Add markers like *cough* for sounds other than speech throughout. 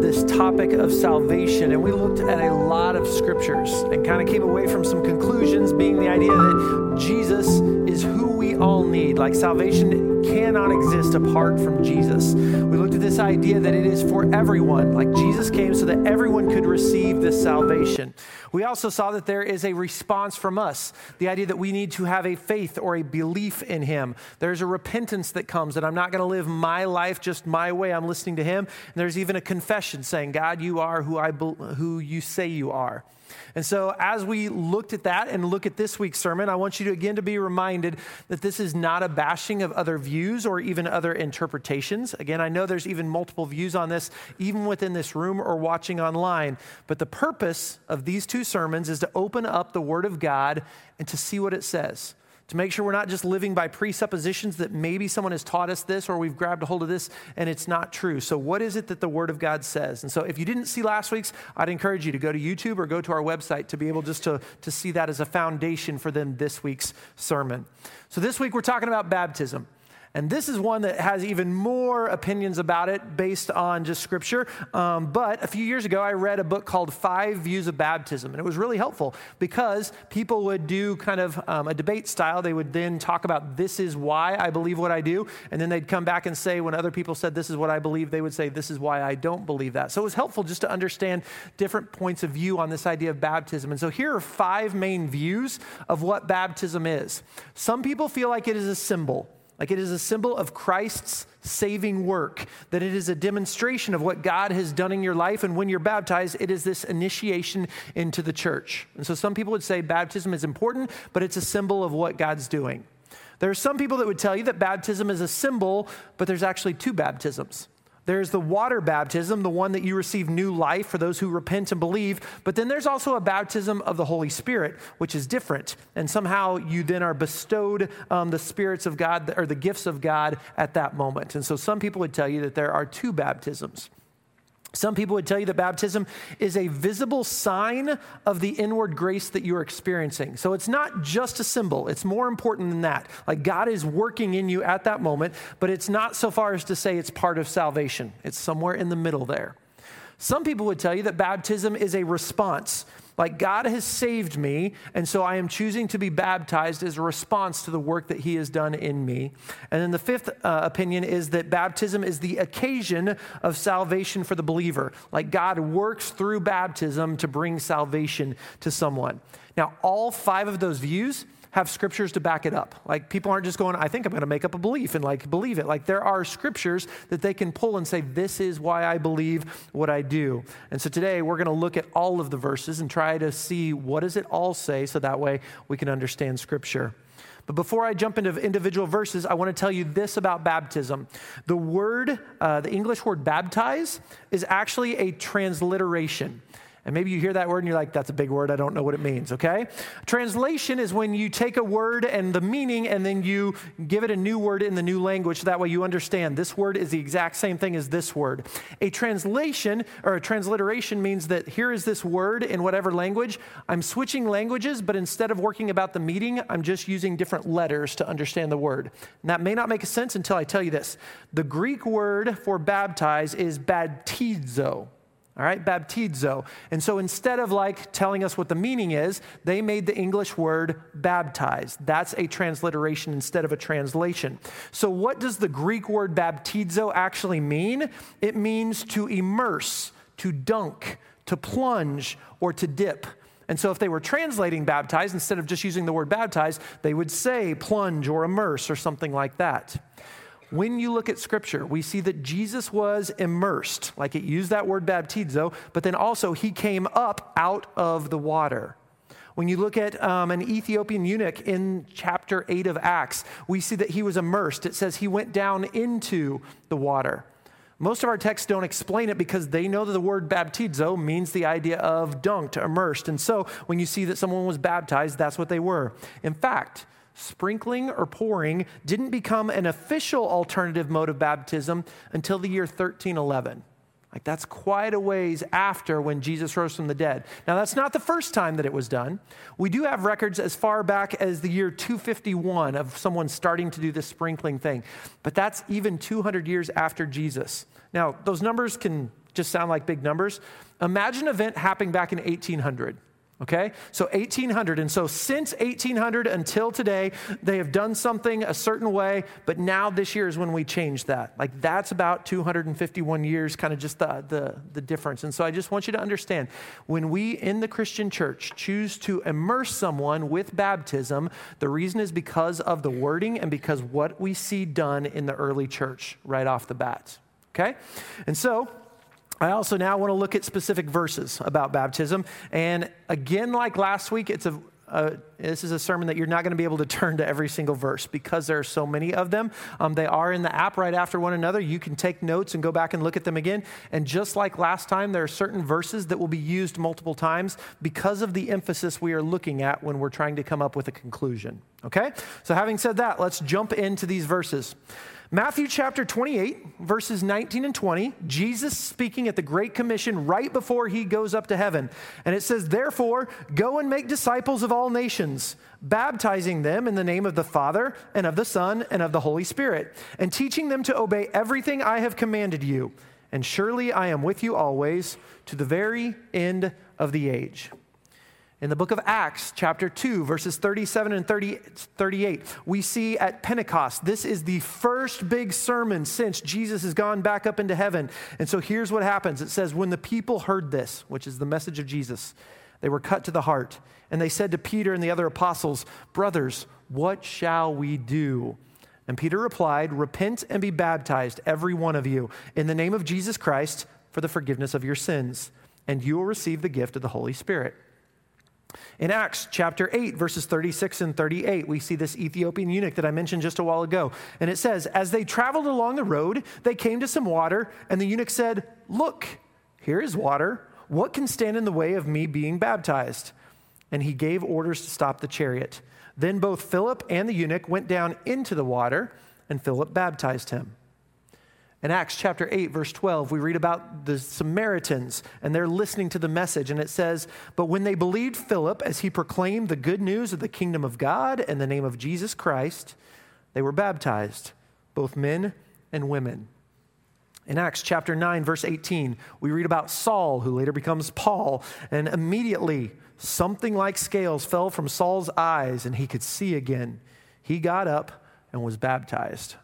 this topic of salvation, and we looked at a lot of scriptures and kind of came away from some conclusions, being the idea that Jesus is who we all need. Like salvation cannot exist apart from Jesus. We looked at this idea that it is for everyone. Like Jesus came so that everyone could receive this salvation. We also saw that there is a response from us. The idea that we need to have a faith or a belief in Him. There's a repentance that comes that I'm not going to live my life just my way. I'm listening to Him. And there's even a confession saying, God, you are who, I, who you say you are. And so, as we looked at that and look at this week's sermon, I want you to again to be reminded that this is not a bashing of other views or even other interpretations. Again, I know there's even multiple views on this, even within this room or watching online. But the purpose of these two sermons is to open up the Word of God and to see what it says to make sure we're not just living by presuppositions that maybe someone has taught us this or we've grabbed a hold of this and it's not true. So, what is it that the Word of God says? And so, if you didn't see last week's, I'd encourage you to go to YouTube or go to our website to be able just to, to see that as a foundation for then this week's sermon. So, this week we're talking about baptism. And this is one that has even more opinions about it based on just scripture. Um, but a few years ago, I read a book called Five Views of Baptism. And it was really helpful because people would do kind of um, a debate style. They would then talk about, this is why I believe what I do. And then they'd come back and say, when other people said, this is what I believe, they would say, this is why I don't believe that. So it was helpful just to understand different points of view on this idea of baptism. And so here are five main views of what baptism is. Some people feel like it is a symbol. Like it is a symbol of Christ's saving work, that it is a demonstration of what God has done in your life. And when you're baptized, it is this initiation into the church. And so some people would say baptism is important, but it's a symbol of what God's doing. There are some people that would tell you that baptism is a symbol, but there's actually two baptisms. There's the water baptism, the one that you receive new life for those who repent and believe. But then there's also a baptism of the Holy Spirit, which is different. And somehow you then are bestowed um, the spirits of God or the gifts of God at that moment. And so some people would tell you that there are two baptisms. Some people would tell you that baptism is a visible sign of the inward grace that you're experiencing. So it's not just a symbol, it's more important than that. Like God is working in you at that moment, but it's not so far as to say it's part of salvation. It's somewhere in the middle there. Some people would tell you that baptism is a response. Like God has saved me, and so I am choosing to be baptized as a response to the work that He has done in me. And then the fifth uh, opinion is that baptism is the occasion of salvation for the believer. Like God works through baptism to bring salvation to someone. Now, all five of those views have scriptures to back it up. Like people aren't just going, I think I'm going to make up a belief and like believe it. Like there are scriptures that they can pull and say, this is why I believe what I do. And so today we're going to look at all of the verses and try to see what does it all say so that way we can understand scripture. But before I jump into individual verses, I want to tell you this about baptism. The word, uh, the English word baptize, is actually a transliteration. And maybe you hear that word and you're like, that's a big word. I don't know what it means, okay? Translation is when you take a word and the meaning and then you give it a new word in the new language. That way you understand this word is the exact same thing as this word. A translation or a transliteration means that here is this word in whatever language. I'm switching languages, but instead of working about the meaning, I'm just using different letters to understand the word. And that may not make sense until I tell you this. The Greek word for baptize is baptizo. All right, baptizo. And so instead of like telling us what the meaning is, they made the English word baptized. That's a transliteration instead of a translation. So, what does the Greek word baptizo actually mean? It means to immerse, to dunk, to plunge, or to dip. And so, if they were translating baptized, instead of just using the word baptized, they would say plunge or immerse or something like that when you look at scripture, we see that Jesus was immersed, like it used that word baptizo, but then also he came up out of the water. When you look at um, an Ethiopian eunuch in chapter 8 of Acts, we see that he was immersed. It says he went down into the water. Most of our texts don't explain it because they know that the word baptizo means the idea of dunked, immersed. And so when you see that someone was baptized, that's what they were. In fact, sprinkling or pouring didn't become an official alternative mode of baptism until the year 1311. Like that's quite a ways after when Jesus rose from the dead. Now, that's not the first time that it was done. We do have records as far back as the year 251 of someone starting to do this sprinkling thing, but that's even 200 years after Jesus. Now, those numbers can just sound like big numbers. Imagine an event happening back in 1800. Okay? So 1800. And so since 1800 until today, they have done something a certain way, but now this year is when we change that. Like that's about 251 years, kind of just the, the, the difference. And so I just want you to understand when we in the Christian church choose to immerse someone with baptism, the reason is because of the wording and because what we see done in the early church right off the bat. Okay? And so I also now want to look at specific verses about baptism. And again, like last week, it's a this is a sermon that you're not going to be able to turn to every single verse because there are so many of them. Um, they are in the app right after one another. You can take notes and go back and look at them again. And just like last time, there are certain verses that will be used multiple times because of the emphasis we are looking at when we're trying to come up with a conclusion. Okay? So, having said that, let's jump into these verses. Matthew chapter 28, verses 19 and 20, Jesus speaking at the Great Commission right before he goes up to heaven. And it says, Therefore, go and make disciples of all nations, baptizing them in the name of the Father, and of the Son, and of the Holy Spirit, and teaching them to obey everything I have commanded you. And surely I am with you always to the very end of the age. In the book of Acts, chapter 2, verses 37 and 30, 38, we see at Pentecost, this is the first big sermon since Jesus has gone back up into heaven. And so here's what happens it says, When the people heard this, which is the message of Jesus, they were cut to the heart. And they said to Peter and the other apostles, Brothers, what shall we do? And Peter replied, Repent and be baptized, every one of you, in the name of Jesus Christ for the forgiveness of your sins, and you will receive the gift of the Holy Spirit. In Acts chapter 8, verses 36 and 38, we see this Ethiopian eunuch that I mentioned just a while ago. And it says, As they traveled along the road, they came to some water, and the eunuch said, Look, here is water. What can stand in the way of me being baptized? And he gave orders to stop the chariot. Then both Philip and the eunuch went down into the water, and Philip baptized him. In Acts chapter 8, verse 12, we read about the Samaritans and they're listening to the message. And it says, But when they believed Philip as he proclaimed the good news of the kingdom of God and the name of Jesus Christ, they were baptized, both men and women. In Acts chapter 9, verse 18, we read about Saul, who later becomes Paul, and immediately something like scales fell from Saul's eyes and he could see again. He got up and was baptized.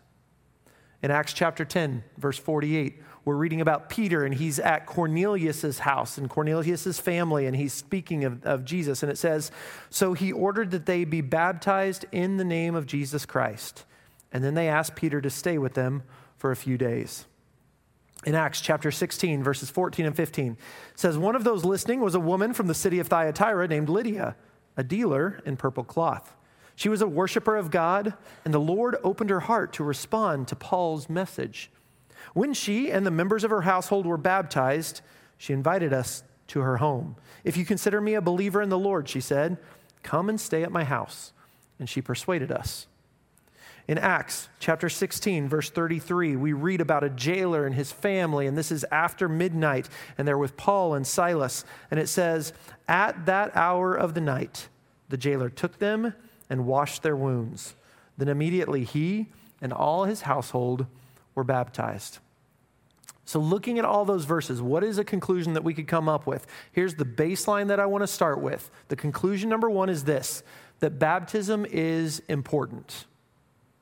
In Acts chapter 10, verse 48, we're reading about Peter, and he's at Cornelius's house and Cornelius's family, and he's speaking of, of Jesus. And it says, So he ordered that they be baptized in the name of Jesus Christ. And then they asked Peter to stay with them for a few days. In Acts chapter 16, verses 14 and 15, says, One of those listening was a woman from the city of Thyatira named Lydia, a dealer in purple cloth. She was a worshiper of God, and the Lord opened her heart to respond to Paul's message. When she and the members of her household were baptized, she invited us to her home. If you consider me a believer in the Lord, she said, come and stay at my house. And she persuaded us. In Acts chapter 16, verse 33, we read about a jailer and his family, and this is after midnight, and they're with Paul and Silas. And it says, At that hour of the night, the jailer took them and washed their wounds. Then immediately he and all his household were baptized. So, looking at all those verses, what is a conclusion that we could come up with? Here's the baseline that I want to start with. The conclusion number one is this that baptism is important.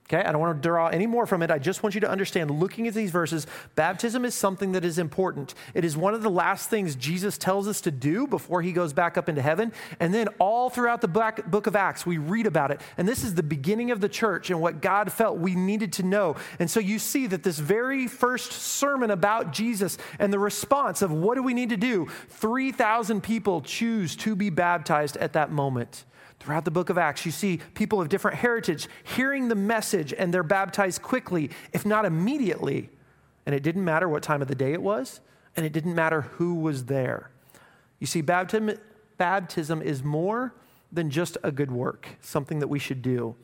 Okay, I don't want to draw any more from it. I just want you to understand, looking at these verses, baptism is something that is important. It is one of the last things Jesus tells us to do before he goes back up into heaven. And then all throughout the book of Acts, we read about it. And this is the beginning of the church and what God felt we needed to know. And so you see that this very first sermon about Jesus and the response of what do we need to do, 3,000 people choose to be baptized at that moment. Throughout the book of Acts, you see people of different heritage hearing the message and they're baptized quickly, if not immediately. And it didn't matter what time of the day it was, and it didn't matter who was there. You see, baptism, baptism is more than just a good work, something that we should do.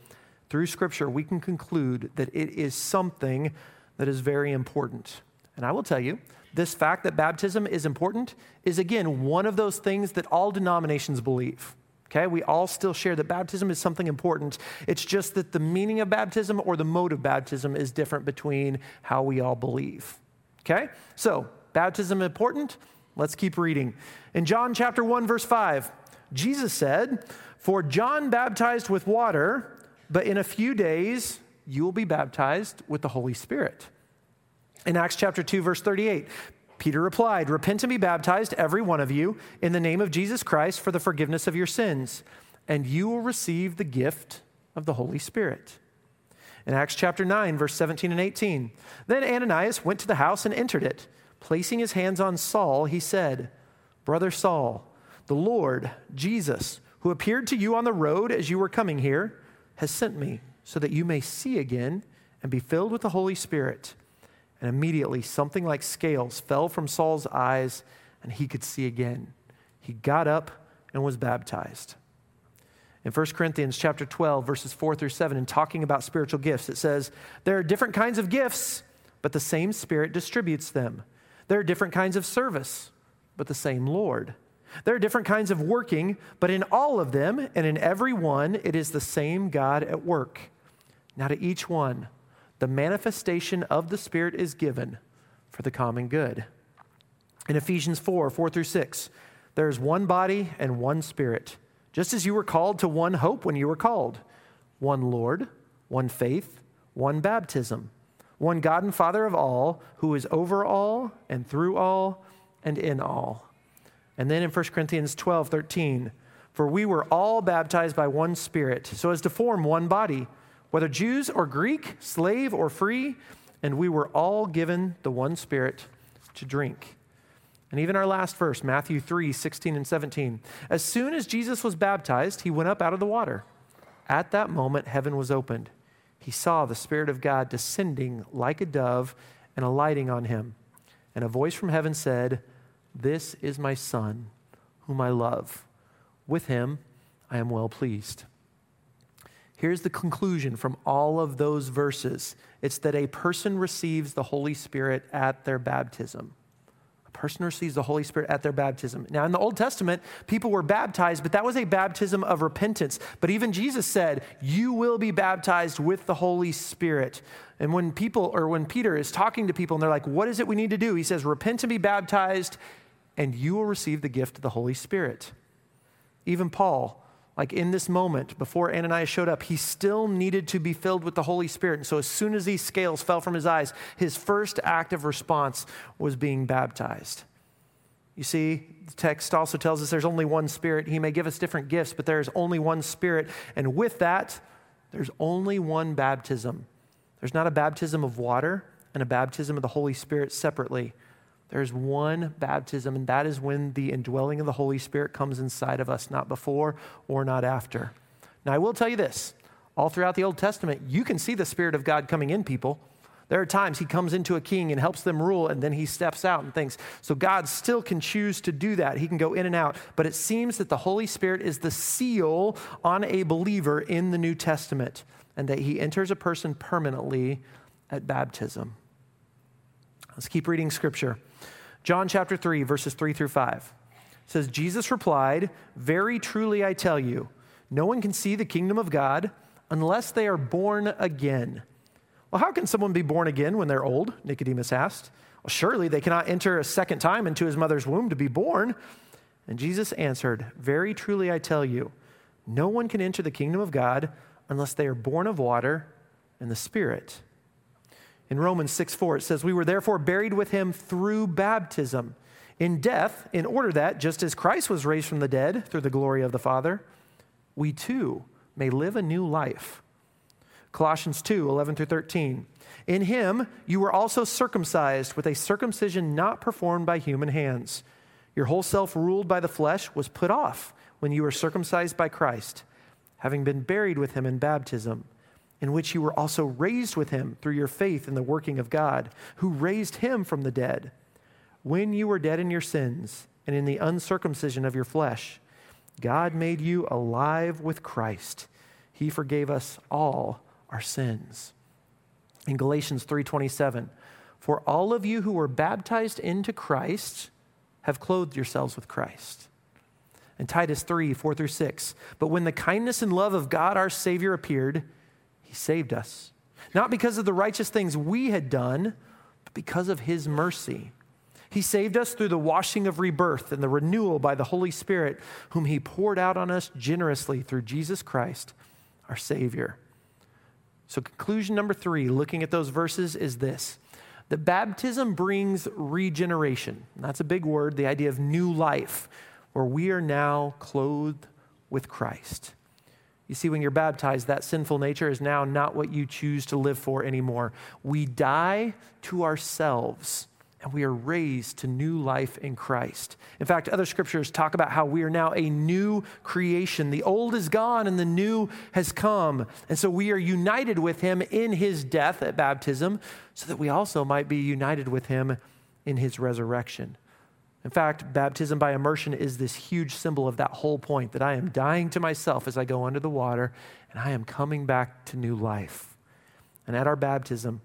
Through Scripture, we can conclude that it is something that is very important. And I will tell you, this fact that baptism is important is again one of those things that all denominations believe. Okay, we all still share that baptism is something important. It's just that the meaning of baptism or the mode of baptism is different between how we all believe. Okay, so Baptism important? Let's keep reading. In John chapter 1 verse 5, Jesus said, "For John baptized with water, but in a few days you will be baptized with the Holy Spirit." In Acts chapter 2 verse 38, Peter replied, Repent and be baptized, every one of you, in the name of Jesus Christ for the forgiveness of your sins, and you will receive the gift of the Holy Spirit. In Acts chapter 9, verse 17 and 18, then Ananias went to the house and entered it. Placing his hands on Saul, he said, Brother Saul, the Lord, Jesus, who appeared to you on the road as you were coming here, has sent me so that you may see again and be filled with the Holy Spirit. And immediately something like scales fell from Saul's eyes, and he could see again. He got up and was baptized. In 1 Corinthians chapter 12, verses 4 through 7, in talking about spiritual gifts, it says, There are different kinds of gifts, but the same Spirit distributes them. There are different kinds of service, but the same Lord. There are different kinds of working, but in all of them and in every one, it is the same God at work. Now, to each one, the manifestation of the Spirit is given for the common good. In Ephesians 4 4 through 6, there is one body and one Spirit, just as you were called to one hope when you were called one Lord, one faith, one baptism, one God and Father of all, who is over all and through all and in all. And then in 1 Corinthians 12 13, for we were all baptized by one Spirit, so as to form one body whether Jews or Greek, slave or free, and we were all given the one Spirit to drink. And even our last verse, Matthew 3 16 and 17. As soon as Jesus was baptized, he went up out of the water. At that moment, heaven was opened. He saw the Spirit of God descending like a dove and alighting on him. And a voice from heaven said, This is my Son, whom I love. With him I am well pleased. Here's the conclusion from all of those verses it's that a person receives the Holy Spirit at their baptism. A person receives the Holy Spirit at their baptism. Now, in the Old Testament, people were baptized, but that was a baptism of repentance. But even Jesus said, You will be baptized with the Holy Spirit. And when people, or when Peter is talking to people and they're like, What is it we need to do? He says, Repent and be baptized, and you will receive the gift of the Holy Spirit. Even Paul, like in this moment, before Ananias showed up, he still needed to be filled with the Holy Spirit. And so, as soon as these scales fell from his eyes, his first act of response was being baptized. You see, the text also tells us there's only one Spirit. He may give us different gifts, but there is only one Spirit. And with that, there's only one baptism. There's not a baptism of water and a baptism of the Holy Spirit separately. There's one baptism, and that is when the indwelling of the Holy Spirit comes inside of us, not before or not after. Now, I will tell you this all throughout the Old Testament, you can see the Spirit of God coming in people. There are times he comes into a king and helps them rule, and then he steps out and things. So God still can choose to do that. He can go in and out. But it seems that the Holy Spirit is the seal on a believer in the New Testament, and that he enters a person permanently at baptism. Let's keep reading scripture. John chapter 3, verses 3 through 5 says, Jesus replied, Very truly I tell you, no one can see the kingdom of God unless they are born again. Well, how can someone be born again when they're old? Nicodemus asked. Well, surely they cannot enter a second time into his mother's womb to be born. And Jesus answered, Very truly I tell you, no one can enter the kingdom of God unless they are born of water and the Spirit. In Romans 6 4, it says, We were therefore buried with him through baptism in death, in order that, just as Christ was raised from the dead through the glory of the Father, we too may live a new life. Colossians 2 11 through 13. In him you were also circumcised with a circumcision not performed by human hands. Your whole self, ruled by the flesh, was put off when you were circumcised by Christ, having been buried with him in baptism in which you were also raised with him through your faith in the working of God, who raised him from the dead. When you were dead in your sins and in the uncircumcision of your flesh, God made you alive with Christ. He forgave us all our sins. In Galatians 3:27, for all of you who were baptized into Christ have clothed yourselves with Christ. In Titus 3, 4 through 6, but when the kindness and love of God our Savior appeared, he saved us. Not because of the righteous things we had done, but because of His mercy. He saved us through the washing of rebirth and the renewal by the Holy Spirit, whom He poured out on us generously through Jesus Christ, our Savior. So, conclusion number three, looking at those verses, is this that baptism brings regeneration. That's a big word, the idea of new life, where we are now clothed with Christ. You see, when you're baptized, that sinful nature is now not what you choose to live for anymore. We die to ourselves and we are raised to new life in Christ. In fact, other scriptures talk about how we are now a new creation. The old is gone and the new has come. And so we are united with him in his death at baptism, so that we also might be united with him in his resurrection. In fact, baptism by immersion is this huge symbol of that whole point that I am dying to myself as I go under the water and I am coming back to new life. And at our baptism,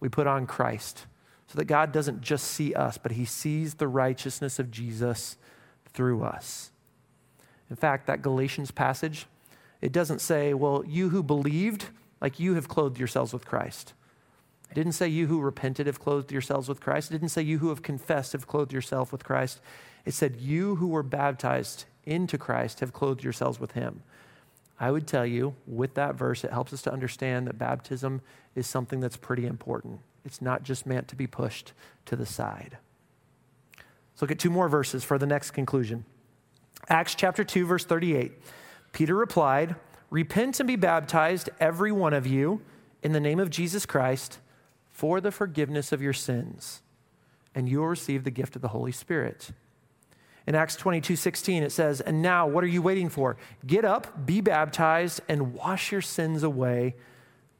we put on Christ so that God doesn't just see us, but he sees the righteousness of Jesus through us. In fact, that Galatians passage, it doesn't say, well, you who believed, like you have clothed yourselves with Christ. It didn't say you who repented have clothed yourselves with Christ. It didn't say you who have confessed have clothed yourself with Christ. It said you who were baptized into Christ have clothed yourselves with him. I would tell you, with that verse, it helps us to understand that baptism is something that's pretty important. It's not just meant to be pushed to the side. Let's look at two more verses for the next conclusion. Acts chapter 2, verse 38. Peter replied, Repent and be baptized, every one of you, in the name of Jesus Christ, for the forgiveness of your sins, and you will receive the gift of the Holy Spirit. In Acts 22 16, it says, And now, what are you waiting for? Get up, be baptized, and wash your sins away,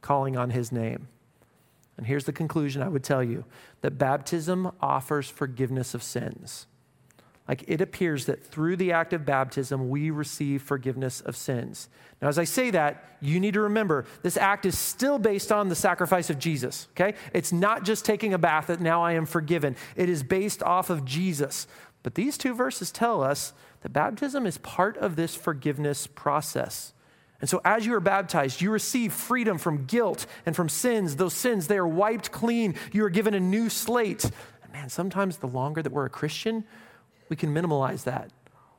calling on his name. And here's the conclusion I would tell you that baptism offers forgiveness of sins. Like it appears that through the act of baptism, we receive forgiveness of sins. Now, as I say that, you need to remember this act is still based on the sacrifice of Jesus, okay? It's not just taking a bath that now I am forgiven, it is based off of Jesus. But these two verses tell us that baptism is part of this forgiveness process. And so, as you are baptized, you receive freedom from guilt and from sins. Those sins, they are wiped clean. You are given a new slate. And man, sometimes the longer that we're a Christian, we can minimalize that.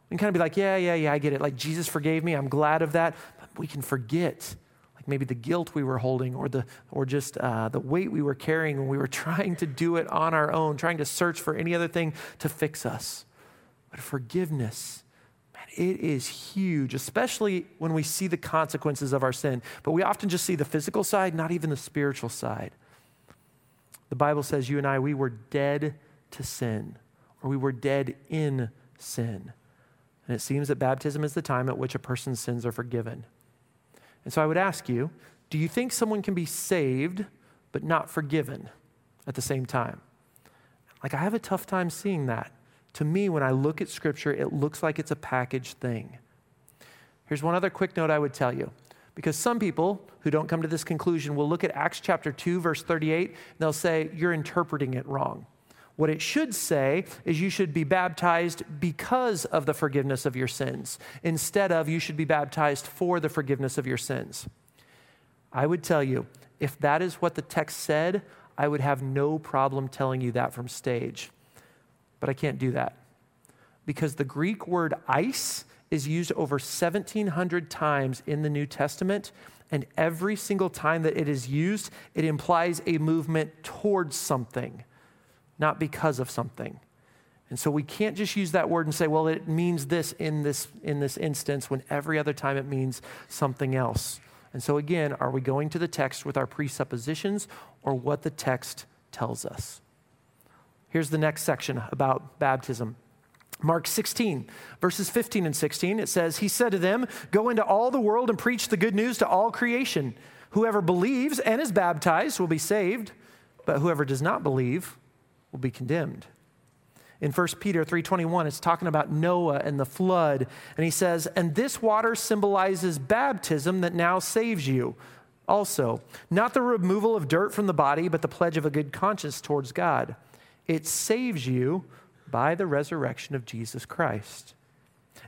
We can kind of be like, yeah, yeah, yeah, I get it. Like, Jesus forgave me. I'm glad of that. But we can forget, like, maybe the guilt we were holding or, the, or just uh, the weight we were carrying when we were *laughs* trying to do it on our own, trying to search for any other thing to fix us. But forgiveness man, it is huge, especially when we see the consequences of our sin. But we often just see the physical side, not even the spiritual side. The Bible says you and I, we were dead to sin, or we were dead in sin. And it seems that baptism is the time at which a person's sins are forgiven. And so I would ask you do you think someone can be saved but not forgiven at the same time? Like, I have a tough time seeing that to me, when I look at Scripture, it looks like it's a packaged thing. Here's one other quick note I would tell you. Because some people who don't come to this conclusion will look at Acts chapter 2, verse 38, and they'll say, You're interpreting it wrong. What it should say is you should be baptized because of the forgiveness of your sins, instead of you should be baptized for the forgiveness of your sins. I would tell you, if that is what the text said, I would have no problem telling you that from stage. But I can't do that because the Greek word eis is used over 1,700 times in the New Testament. And every single time that it is used, it implies a movement towards something, not because of something. And so we can't just use that word and say, well, it means this in this, in this instance, when every other time it means something else. And so, again, are we going to the text with our presuppositions or what the text tells us? Here's the next section about baptism. Mark 16, verses 15 and 16, it says, He said to them, Go into all the world and preach the good news to all creation. Whoever believes and is baptized will be saved, but whoever does not believe will be condemned. In 1 Peter 3:21 it's talking about Noah and the flood and he says and this water symbolizes baptism that now saves you also not the removal of dirt from the body but the pledge of a good conscience towards God it saves you by the resurrection of Jesus Christ.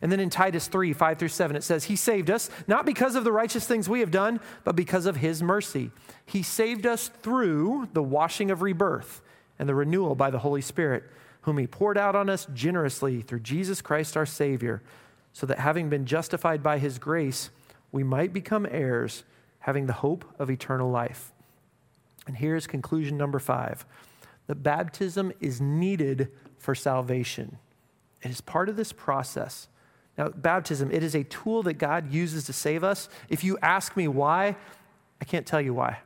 And then in Titus 3 5 through 7, it says, He saved us not because of the righteous things we have done, but because of His mercy. He saved us through the washing of rebirth and the renewal by the Holy Spirit, whom he poured out on us generously through Jesus Christ our Savior, so that having been justified by his grace, we might become heirs, having the hope of eternal life. And here's conclusion number five that baptism is needed for salvation. It is part of this process. Now, baptism, it is a tool that God uses to save us. If you ask me why, I can't tell you why.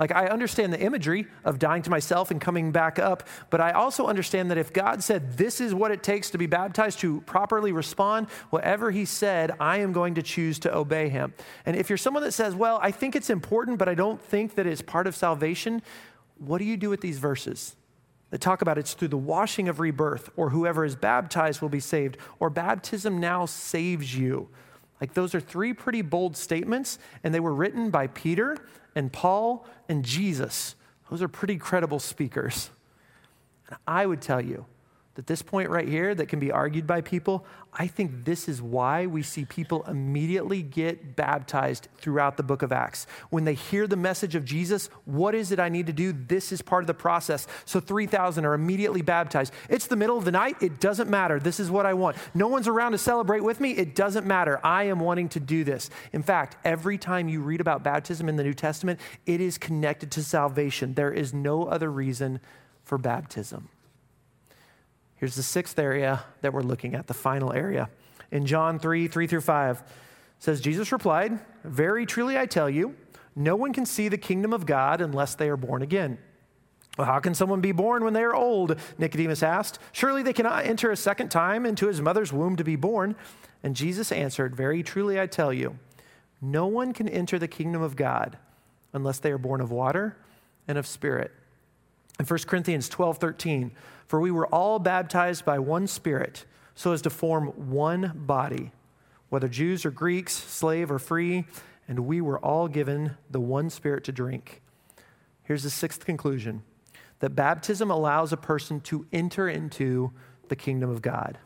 Like, I understand the imagery of dying to myself and coming back up, but I also understand that if God said, This is what it takes to be baptized, to properly respond, whatever He said, I am going to choose to obey Him. And if you're someone that says, Well, I think it's important, but I don't think that it's part of salvation, what do you do with these verses? That talk about it's through the washing of rebirth, or whoever is baptized will be saved, or baptism now saves you. Like, those are three pretty bold statements, and they were written by Peter and Paul and Jesus. Those are pretty credible speakers. And I would tell you that this point right here that can be argued by people, I think this is why we see people immediately get baptized throughout the book of Acts. When they hear the message of Jesus, what is it I need to do? This is part of the process. So 3,000 are immediately baptized. It's the middle of the night. It doesn't matter. This is what I want. No one's around to celebrate with me. It doesn't matter. I am wanting to do this. In fact, every time you read about baptism in the New Testament, it is connected to salvation. There is no other reason for baptism. Here's the sixth area that we're looking at, the final area. In John 3 3 through 5, says, Jesus replied, Very truly I tell you, no one can see the kingdom of God unless they are born again. Well, how can someone be born when they are old? Nicodemus asked. Surely they cannot enter a second time into his mother's womb to be born. And Jesus answered, Very truly I tell you, no one can enter the kingdom of God unless they are born of water and of spirit. In 1 Corinthians 12 13, for we were all baptized by one Spirit, so as to form one body, whether Jews or Greeks, slave or free, and we were all given the one Spirit to drink. Here's the sixth conclusion that baptism allows a person to enter into the kingdom of God.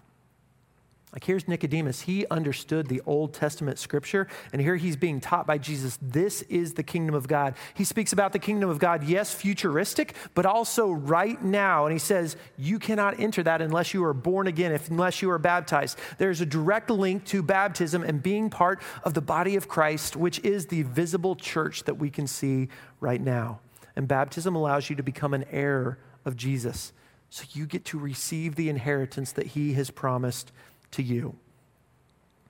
Like here's Nicodemus. He understood the Old Testament scripture, and here he's being taught by Jesus this is the kingdom of God. He speaks about the kingdom of God, yes, futuristic, but also right now. And he says, You cannot enter that unless you are born again, if, unless you are baptized. There's a direct link to baptism and being part of the body of Christ, which is the visible church that we can see right now. And baptism allows you to become an heir of Jesus. So you get to receive the inheritance that he has promised to you.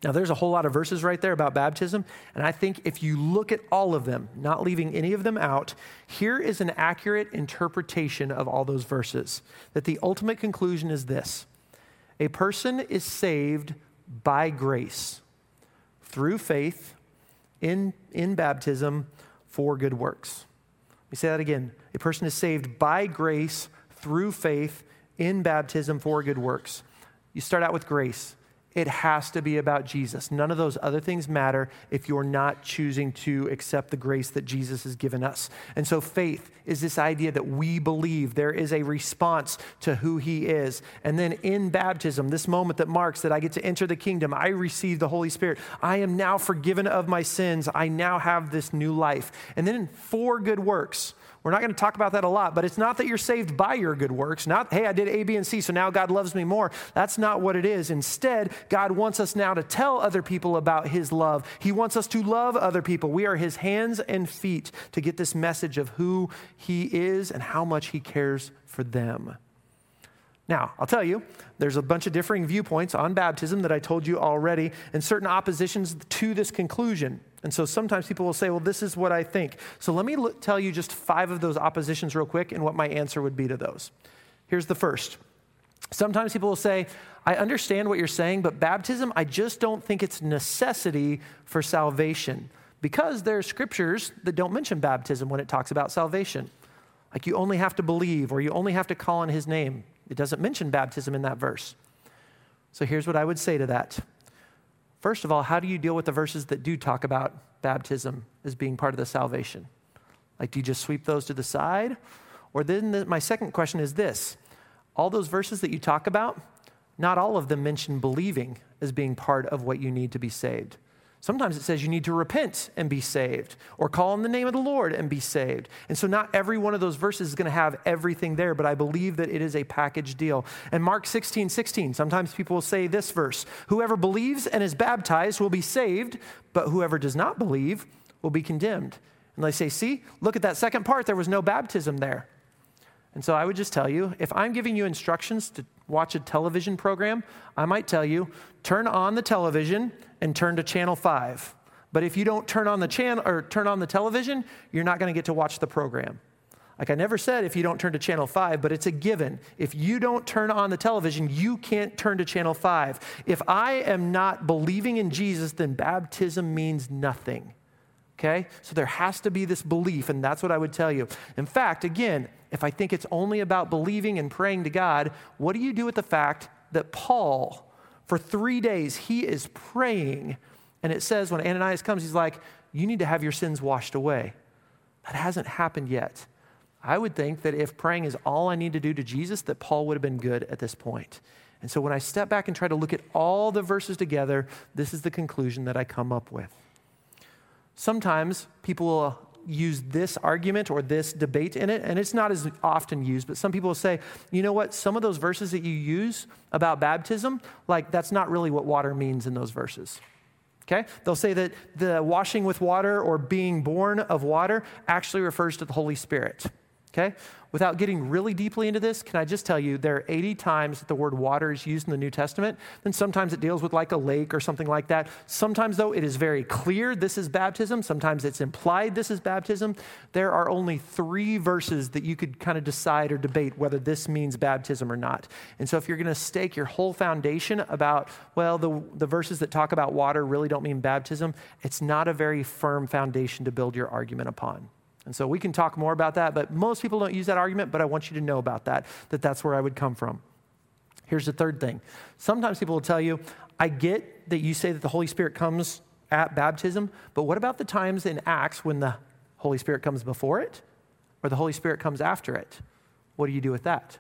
Now, there's a whole lot of verses right there about baptism, and I think if you look at all of them, not leaving any of them out, here is an accurate interpretation of all those verses. That the ultimate conclusion is this a person is saved by grace through faith in, in baptism for good works. Let me say that again. A person is saved by grace through faith in baptism for good works. You start out with grace. It has to be about Jesus. None of those other things matter if you're not choosing to accept the grace that Jesus has given us. And so, faith is this idea that we believe there is a response to who he is. And then in baptism, this moment that marks that I get to enter the kingdom, I receive the Holy Spirit. I am now forgiven of my sins. I now have this new life. And then in for good works, we're not going to talk about that a lot, but it's not that you're saved by your good works. Not, hey, I did A, B, and C, so now God loves me more. That's not what it is. Instead, God wants us now to tell other people about His love. He wants us to love other people. We are His hands and feet to get this message of who He is and how much He cares for them. Now, I'll tell you, there's a bunch of differing viewpoints on baptism that I told you already, and certain oppositions to this conclusion. And so sometimes people will say, well, this is what I think. So let me look, tell you just five of those oppositions real quick and what my answer would be to those. Here's the first. Sometimes people will say, I understand what you're saying, but baptism, I just don't think it's necessity for salvation because there are scriptures that don't mention baptism when it talks about salvation. Like you only have to believe or you only have to call on his name. It doesn't mention baptism in that verse. So here's what I would say to that. First of all, how do you deal with the verses that do talk about baptism as being part of the salvation? Like, do you just sweep those to the side? Or then the, my second question is this all those verses that you talk about, not all of them mention believing as being part of what you need to be saved. Sometimes it says you need to repent and be saved, or call on the name of the Lord and be saved. And so, not every one of those verses is going to have everything there, but I believe that it is a package deal. And Mark 16, 16, sometimes people will say this verse Whoever believes and is baptized will be saved, but whoever does not believe will be condemned. And they say, See, look at that second part, there was no baptism there. And so I would just tell you if I'm giving you instructions to watch a television program, I might tell you turn on the television and turn to channel 5. But if you don't turn on the channel or turn on the television, you're not going to get to watch the program. Like I never said if you don't turn to channel 5, but it's a given. If you don't turn on the television, you can't turn to channel 5. If I am not believing in Jesus, then baptism means nothing. Okay? So there has to be this belief, and that's what I would tell you. In fact, again, if I think it's only about believing and praying to God, what do you do with the fact that Paul, for three days, he is praying, and it says when Ananias comes, he's like, You need to have your sins washed away. That hasn't happened yet. I would think that if praying is all I need to do to Jesus, that Paul would have been good at this point. And so when I step back and try to look at all the verses together, this is the conclusion that I come up with. Sometimes people will use this argument or this debate in it, and it's not as often used, but some people will say, you know what, some of those verses that you use about baptism, like that's not really what water means in those verses. Okay? They'll say that the washing with water or being born of water actually refers to the Holy Spirit. Okay? Without getting really deeply into this, can I just tell you there are 80 times that the word water is used in the New Testament. Then sometimes it deals with like a lake or something like that. Sometimes, though, it is very clear this is baptism. Sometimes it's implied this is baptism. There are only three verses that you could kind of decide or debate whether this means baptism or not. And so if you're going to stake your whole foundation about, well, the, the verses that talk about water really don't mean baptism, it's not a very firm foundation to build your argument upon. And so we can talk more about that, but most people don't use that argument, but I want you to know about that, that that's where I would come from. Here's the third thing. Sometimes people will tell you, I get that you say that the Holy Spirit comes at baptism, but what about the times in Acts when the Holy Spirit comes before it or the Holy Spirit comes after it? What do you do with that?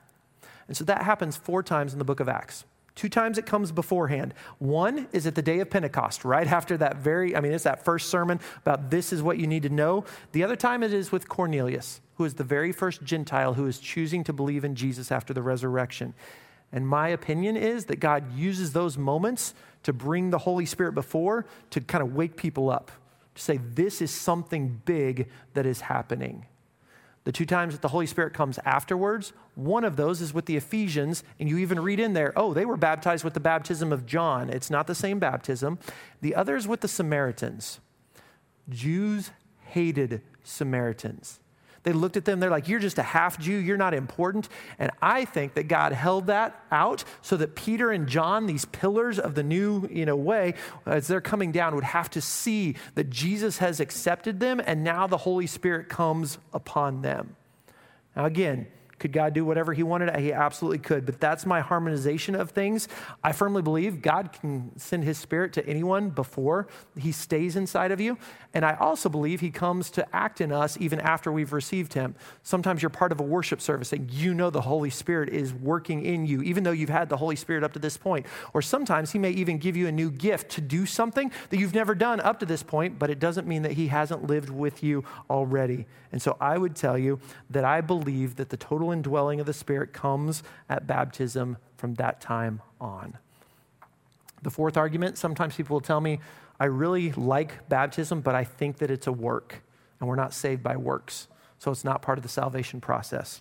And so that happens four times in the book of Acts. Two times it comes beforehand. One is at the day of Pentecost, right after that very, I mean, it's that first sermon about this is what you need to know. The other time it is with Cornelius, who is the very first Gentile who is choosing to believe in Jesus after the resurrection. And my opinion is that God uses those moments to bring the Holy Spirit before to kind of wake people up, to say, this is something big that is happening. The two times that the Holy Spirit comes afterwards, one of those is with the Ephesians, and you even read in there, oh, they were baptized with the baptism of John. It's not the same baptism. The other is with the Samaritans. Jews hated Samaritans. They looked at them, they're like, You're just a half Jew, you're not important. And I think that God held that out so that Peter and John, these pillars of the new you know, way, as they're coming down, would have to see that Jesus has accepted them and now the Holy Spirit comes upon them. Now, again, could God do whatever He wanted? He absolutely could. But that's my harmonization of things. I firmly believe God can send His Spirit to anyone before He stays inside of you. And I also believe He comes to act in us even after we've received Him. Sometimes you're part of a worship service and you know the Holy Spirit is working in you, even though you've had the Holy Spirit up to this point. Or sometimes He may even give you a new gift to do something that you've never done up to this point, but it doesn't mean that He hasn't lived with you already. And so I would tell you that I believe that the total indwelling of the Spirit comes at baptism from that time on. The fourth argument sometimes people will tell me, I really like baptism, but I think that it's a work, and we're not saved by works. So it's not part of the salvation process.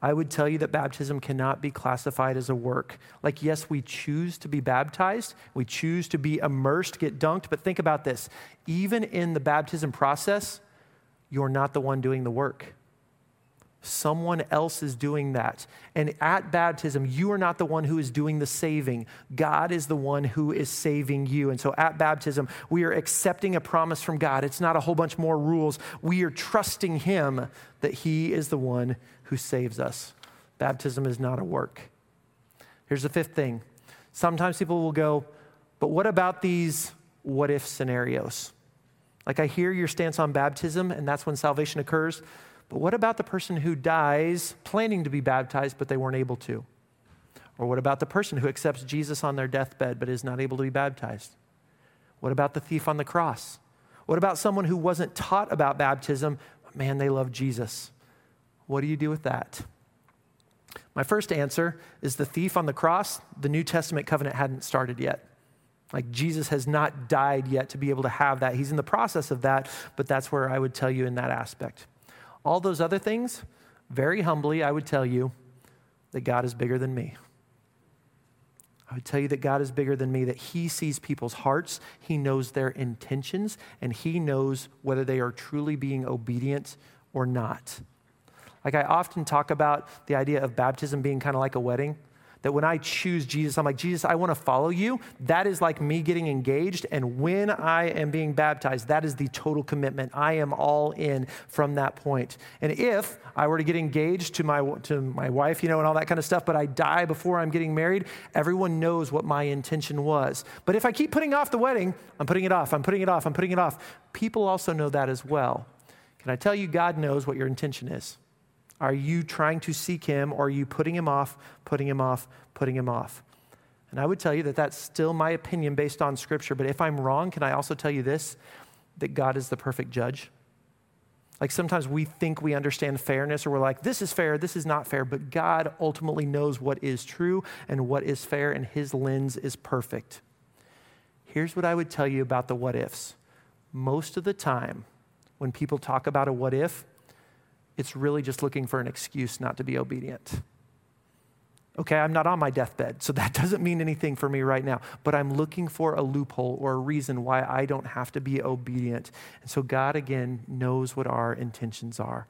I would tell you that baptism cannot be classified as a work. Like, yes, we choose to be baptized, we choose to be immersed, get dunked, but think about this. Even in the baptism process, you're not the one doing the work. Someone else is doing that. And at baptism, you are not the one who is doing the saving. God is the one who is saving you. And so at baptism, we are accepting a promise from God. It's not a whole bunch more rules. We are trusting Him that He is the one who saves us. Baptism is not a work. Here's the fifth thing sometimes people will go, but what about these what if scenarios? Like, I hear your stance on baptism, and that's when salvation occurs. But what about the person who dies planning to be baptized, but they weren't able to? Or what about the person who accepts Jesus on their deathbed, but is not able to be baptized? What about the thief on the cross? What about someone who wasn't taught about baptism, but man, they love Jesus? What do you do with that? My first answer is the thief on the cross, the New Testament covenant hadn't started yet. Like Jesus has not died yet to be able to have that. He's in the process of that, but that's where I would tell you in that aspect. All those other things, very humbly, I would tell you that God is bigger than me. I would tell you that God is bigger than me, that He sees people's hearts, He knows their intentions, and He knows whether they are truly being obedient or not. Like I often talk about the idea of baptism being kind of like a wedding. That when I choose Jesus, I'm like, Jesus, I want to follow you. That is like me getting engaged. And when I am being baptized, that is the total commitment. I am all in from that point. And if I were to get engaged to my, to my wife, you know, and all that kind of stuff, but I die before I'm getting married, everyone knows what my intention was. But if I keep putting off the wedding, I'm putting it off, I'm putting it off, I'm putting it off. People also know that as well. Can I tell you, God knows what your intention is? Are you trying to seek him or are you putting him off, putting him off, putting him off? And I would tell you that that's still my opinion based on scripture. But if I'm wrong, can I also tell you this that God is the perfect judge? Like sometimes we think we understand fairness or we're like, this is fair, this is not fair. But God ultimately knows what is true and what is fair, and his lens is perfect. Here's what I would tell you about the what ifs. Most of the time, when people talk about a what if, it's really just looking for an excuse not to be obedient. Okay, I'm not on my deathbed, so *laughs* that doesn't mean anything for me right now, but I'm looking for a loophole or a reason why I don't have to be obedient. And so God, again, knows what our intentions are.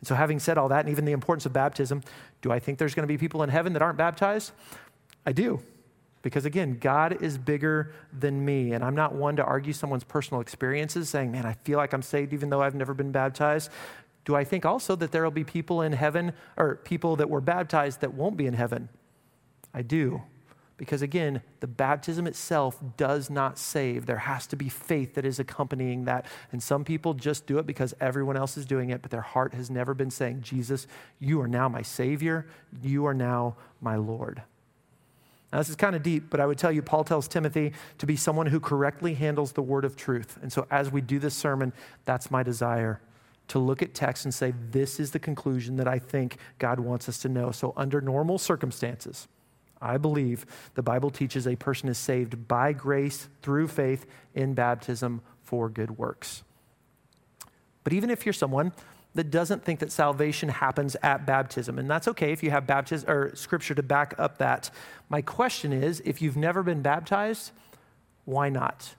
And so, having said all that, and even the importance of baptism, do I think there's going to be people in heaven that aren't baptized? I do. Because again, God is bigger than me. And I'm not one to argue someone's personal experiences, saying, man, I feel like I'm saved even though I've never been baptized. Do I think also that there will be people in heaven or people that were baptized that won't be in heaven? I do. Because again, the baptism itself does not save. There has to be faith that is accompanying that. And some people just do it because everyone else is doing it, but their heart has never been saying, Jesus, you are now my Savior. You are now my Lord. Now, this is kind of deep, but I would tell you, Paul tells Timothy to be someone who correctly handles the word of truth. And so as we do this sermon, that's my desire to look at text and say, this is the conclusion that I think God wants us to know. So, under normal circumstances, I believe the Bible teaches a person is saved by grace through faith in baptism for good works. But even if you're someone that doesn't think that salvation happens at baptism, and that's okay if you have baptism or scripture to back up that. My question is if you've never been baptized, why not?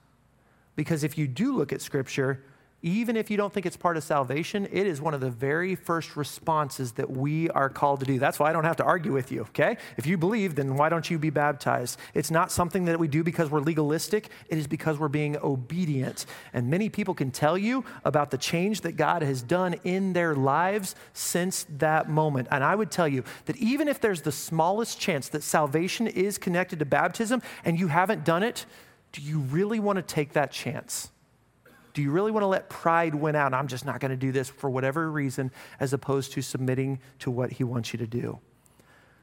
Because if you do look at scripture, even if you don't think it's part of salvation, it is one of the very first responses that we are called to do. That's why I don't have to argue with you, okay? If you believe, then why don't you be baptized? It's not something that we do because we're legalistic, it is because we're being obedient. And many people can tell you about the change that God has done in their lives since that moment. And I would tell you that even if there's the smallest chance that salvation is connected to baptism and you haven't done it, do you really want to take that chance? Do you really want to let pride win out? I'm just not going to do this for whatever reason, as opposed to submitting to what he wants you to do?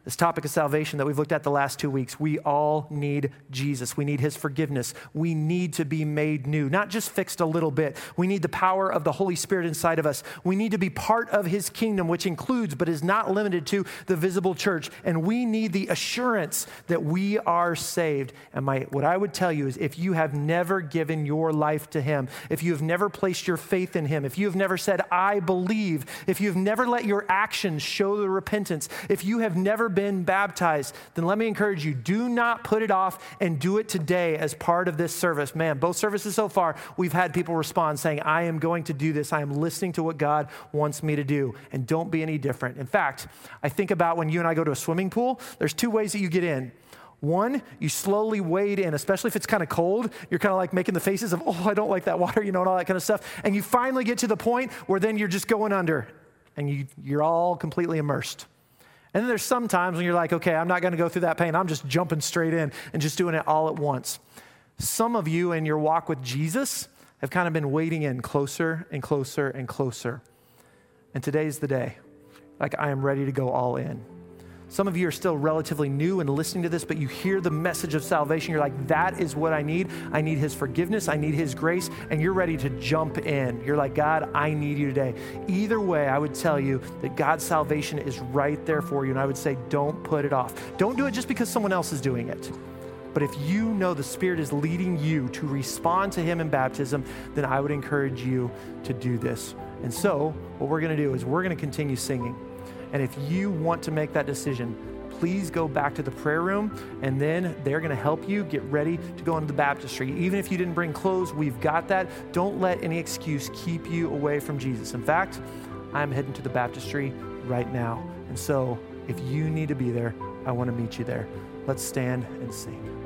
This topic of salvation that we've looked at the last two weeks, we all need Jesus. We need his forgiveness. We need to be made new, not just fixed a little bit. We need the power of the Holy Spirit inside of us. We need to be part of his kingdom, which includes but is not limited to the visible church. And we need the assurance that we are saved. And my, what I would tell you is if you have never given your life to him, if you have never placed your faith in him, if you have never said, I believe, if you have never let your actions show the repentance, if you have never been baptized, then let me encourage you do not put it off and do it today as part of this service. Man, both services so far, we've had people respond saying, I am going to do this. I am listening to what God wants me to do. And don't be any different. In fact, I think about when you and I go to a swimming pool, there's two ways that you get in. One, you slowly wade in, especially if it's kind of cold. You're kind of like making the faces of, oh, I don't like that water, *laughs* you know, and all that kind of stuff. And you finally get to the point where then you're just going under and you, you're all completely immersed. And then there's some times when you're like, okay, I'm not going to go through that pain. I'm just jumping straight in and just doing it all at once. Some of you in your walk with Jesus have kind of been waiting in closer and closer and closer. And today's the day. Like, I am ready to go all in. Some of you are still relatively new and listening to this, but you hear the message of salvation. You're like, that is what I need. I need His forgiveness. I need His grace. And you're ready to jump in. You're like, God, I need you today. Either way, I would tell you that God's salvation is right there for you. And I would say, don't put it off. Don't do it just because someone else is doing it. But if you know the Spirit is leading you to respond to Him in baptism, then I would encourage you to do this. And so, what we're going to do is we're going to continue singing. And if you want to make that decision, please go back to the prayer room and then they're going to help you get ready to go into the baptistry. Even if you didn't bring clothes, we've got that. Don't let any excuse keep you away from Jesus. In fact, I'm heading to the baptistry right now. And so if you need to be there, I want to meet you there. Let's stand and sing.